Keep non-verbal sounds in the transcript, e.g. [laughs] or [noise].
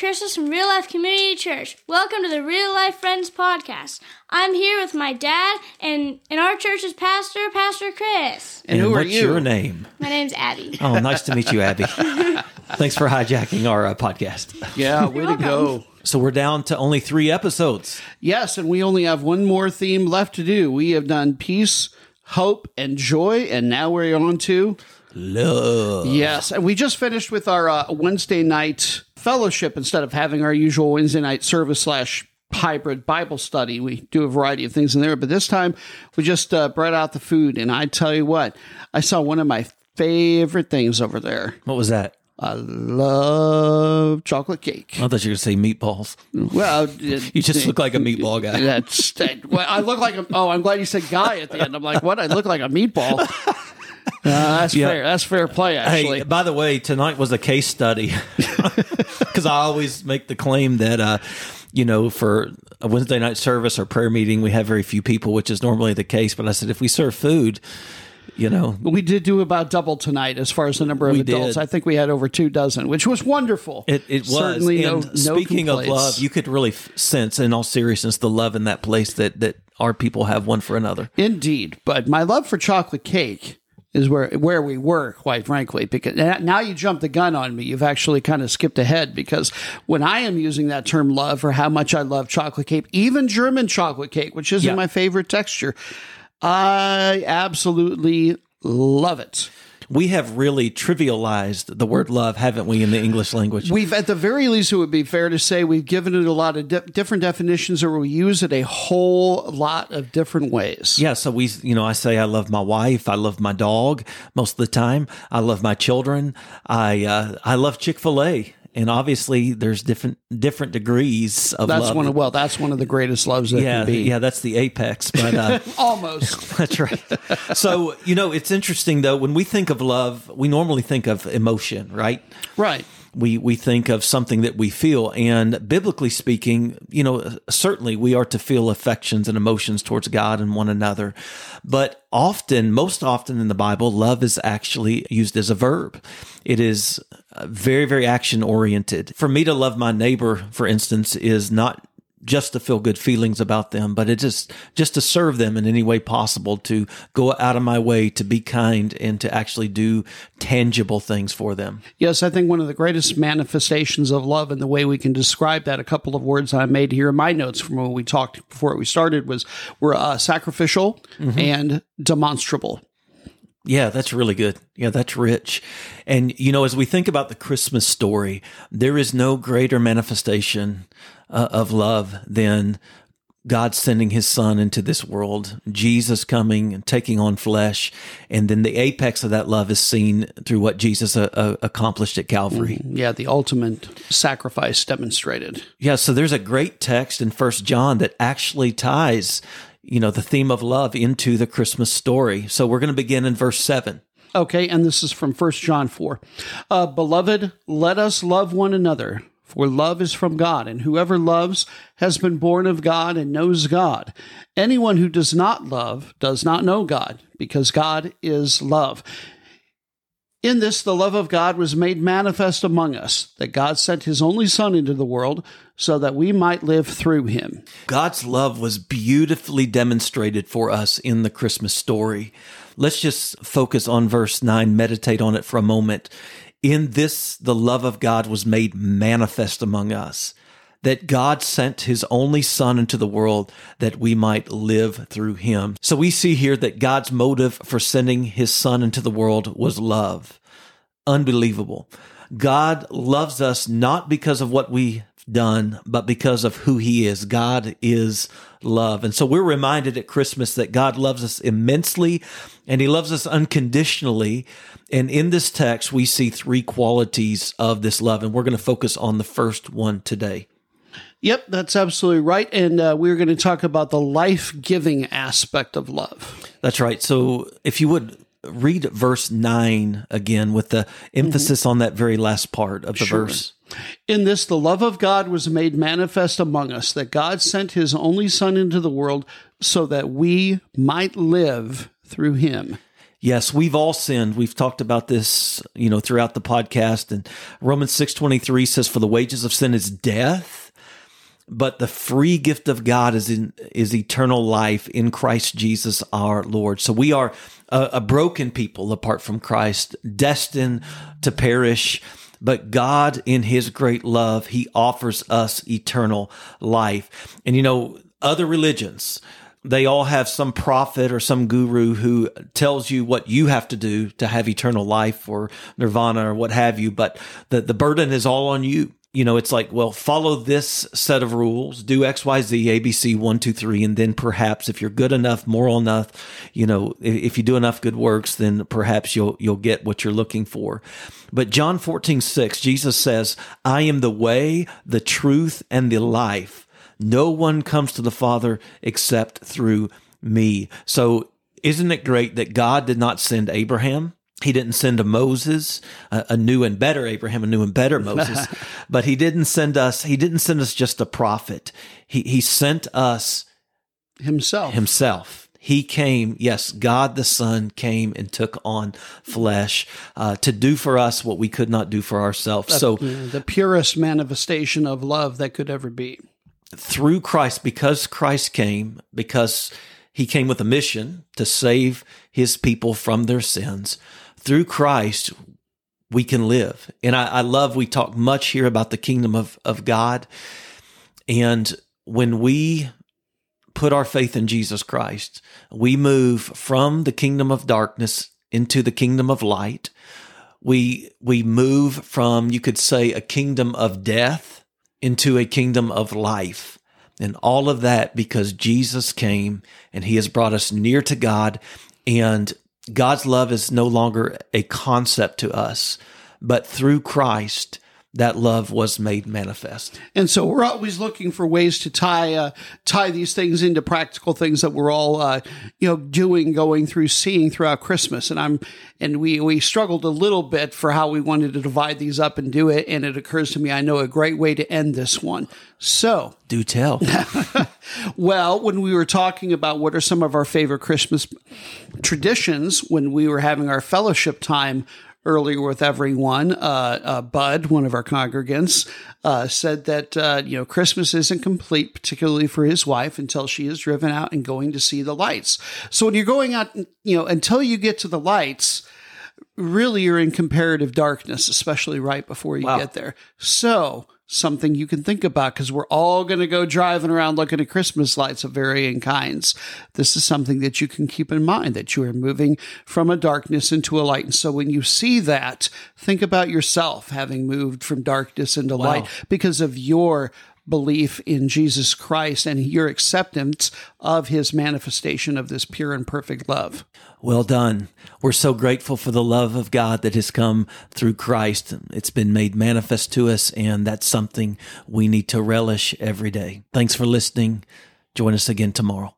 Curses from Real Life Community Church. Welcome to the Real Life Friends podcast. I'm here with my dad and, and our church's pastor, Pastor Chris. And, And, who are you? your name? My name's Abby. [laughs] Oh, nice to meet you, Abby. [laughs] Thanks for hijacking our uh, podcast. Yeah, way to go. So we're down to only three episodes. Yes, and we only have one more theme left to do. We have done peace, hope, and joy, and now we're on to Love. yes. And we just finished with our uh, Wednesday night fellowship instead of having our usual Wednesday night service slash hybrid Bible study. We do a variety of things in there, but this time we just uh, brought out the food, and I tell you what, I saw one of my favorite things over there. What was that? I love chocolate cake. I thought you were going to say meatballs. Well, [laughs] You just look like a meatball guy. That's that, well, I look like a. Oh, I'm glad you said guy at the end. I'm like, what? I look like a meatball. [laughs] Uh, that's Yeah. fair. That's fair play. Actually, Hey, by the way, tonight was a case study [laughs] because I always make the claim that, uh, you know, for a Wednesday night service or prayer meeting, we have very few people, which is normally the case. But I said, if we serve food, you know, we did do about double tonight as far as the number of adults. did. I think we had over two dozen, which was wonderful. It, it was. certainly and no. no speaking of love, you could really sense, in all seriousness, the love in that place that that our people have one for another. Indeed, but my love for chocolate cake is where where we were, quite frankly. Because now you jump the gun on me. You've actually kind of skipped ahead because when I am using that term "love" for how much I love chocolate cake, even German chocolate cake, which isn't Yeah. my favorite texture, I absolutely love it. We have really trivialized the word love, haven't we, in the English language? We've, at the very least, it would be fair to say we've given it a lot of di- different definitions, or we use it a whole lot of different ways. yeah, so we, you know, I say I love my wife, I love my dog most of the time, I love my children, I uh, I love Chick Fil A, and obviously there's different different degrees of That's love. one of well, that's one of the greatest loves that yeah, can be. yeah, that's the apex. But uh, [laughs] Almost. [laughs] That's right. So, you know, it's interesting though, when we think of love, we normally think of emotion, right? right. We we think of something that we feel and biblically speaking, you know, certainly we are to feel affections and emotions towards God and one another. But often, most often in the Bible, love is actually used as a verb. It is uh, very very action oriented. For me to love my neighbor, for instance, is not just to feel good feelings about them, but it just just to serve them in any way possible, to go out of my way to be kind and to actually do tangible things for them. Yes, I think one of the greatest manifestations of love and the way we can describe that, a couple of words I made here in my notes from when we talked before we started was were uh, sacrificial and demonstrable. Yeah, that's really good. Yeah, that's rich. And, you know, as we think about the Christmas story, there is no greater manifestation uh, of love than God sending his son into this world, Jesus coming and taking on flesh. And then the apex of that love is seen through what Jesus uh, uh, accomplished at Calvary. Yeah, the ultimate sacrifice demonstrated. Yeah, so there's a great text in First John that actually ties, you know, the theme of love into the Christmas story. So we're going to begin in verse 7. Okay, and this is from 1 John 4. Uh, Beloved, let us love one another, for love is from God, and whoever loves has been born of God and knows God. Anyone who does not love does not know God, because God is love. In this, the love of God was made manifest among us, that God sent his only Son into the world so that we might live through him. God's love was beautifully demonstrated for us in the Christmas story. Let's just focus on verse 9, meditate on it for a moment. In this, the love of God was made manifest among us, that God sent his only Son into the world that we might live through him. So we see here that God's motive for sending his Son into the world was love. Unbelievable. God loves us not because of what we've done, but because of who he is. God is love. And so we're reminded at Christmas that God loves us immensely and he loves us unconditionally. And in this text, we see three qualities of this love, and we're going to focus on the first one today. Yep, that's absolutely right. And uh, we're going to talk about the life giving aspect of love. That's right. So if you would read verse 9 again with the mm-hmm. emphasis on that very last part of the Sure. verse. In this, the love of God was made manifest among us, that God sent his only Son into the world so that we might live through him. Yes, we've all sinned. We've talked about this, you know, throughout the podcast. And Romans 6.23 says, for the wages of sin is death, but the free gift of God is in, is eternal life in Christ Jesus our Lord. So we are a, a broken people apart from Christ, destined to perish. But God, in his great love, he offers us eternal life. And you know, other religions, they all have some prophet or some guru who tells you what you have to do to have eternal life or nirvana or what have you. But the, the burden is all on you. You know, it's like, well, follow this set of rules, do X, Y, Z, ABC, one, two, three. And then perhaps if you're good enough, moral enough, you know, if you do enough good works, then perhaps you'll, you'll get what you're looking for. But John 14, 6, Jesus says, I am the way, the truth, and the life. No one comes to the Father except through me. So isn't it great that God did not send Abraham? He didn't send a Moses, a, a new and better Abraham, a new and better Moses, [laughs] but he didn't send us, he didn't send us just a prophet. He, he sent us himself. Himself. He came, yes, God the Son came and took on flesh uh, to do for us what we could not do for ourselves. so, the purest manifestation of love that could ever be through Christ, because Christ came, because he came with a mission to save his people from their sins, through Christ, we can live. And I, I love, we talk much here about the kingdom of, of God. And when we put our faith in Jesus Christ, we move from the kingdom of darkness into the kingdom of light. We, we move from, you could say, a kingdom of death into a kingdom of life. And all of that because Jesus came and he has brought us near to God. And God's love is no longer a concept to us, but through Christ, that love was made manifest. And so we're always looking for ways to tie uh, tie these things into practical things that we're all uh, you know doing, going through, seeing throughout Christmas. And I'm and we we struggled a little bit for how we wanted to divide these up and do it. And it occurs to me, I know a great way to end this one. So do tell. [laughs] well, when we were talking about what are some of our favorite Christmas traditions when we were having our fellowship time earlier with everyone. Uh, uh, Bud, one of our congregants, uh, said that uh, you know Christmas isn't complete, particularly for his wife, until she is driven out and going to see the lights. So when you're going out, you know, until you get to the lights. Really, you're in comparative darkness, especially right before you wow. get there. So, something you can think about because we're all going to go driving around looking at Christmas lights of varying kinds. This is something that you can keep in mind that you are moving from a darkness into a light. And so when you see that, think about yourself having moved from darkness into wow. light because of your belief in Jesus Christ and your acceptance of his manifestation of this pure and perfect love. Well done. We're so grateful for the love of God that has come through Christ. It's been made manifest to us, and that's something we need to relish every day. Thanks for listening. Join us again tomorrow.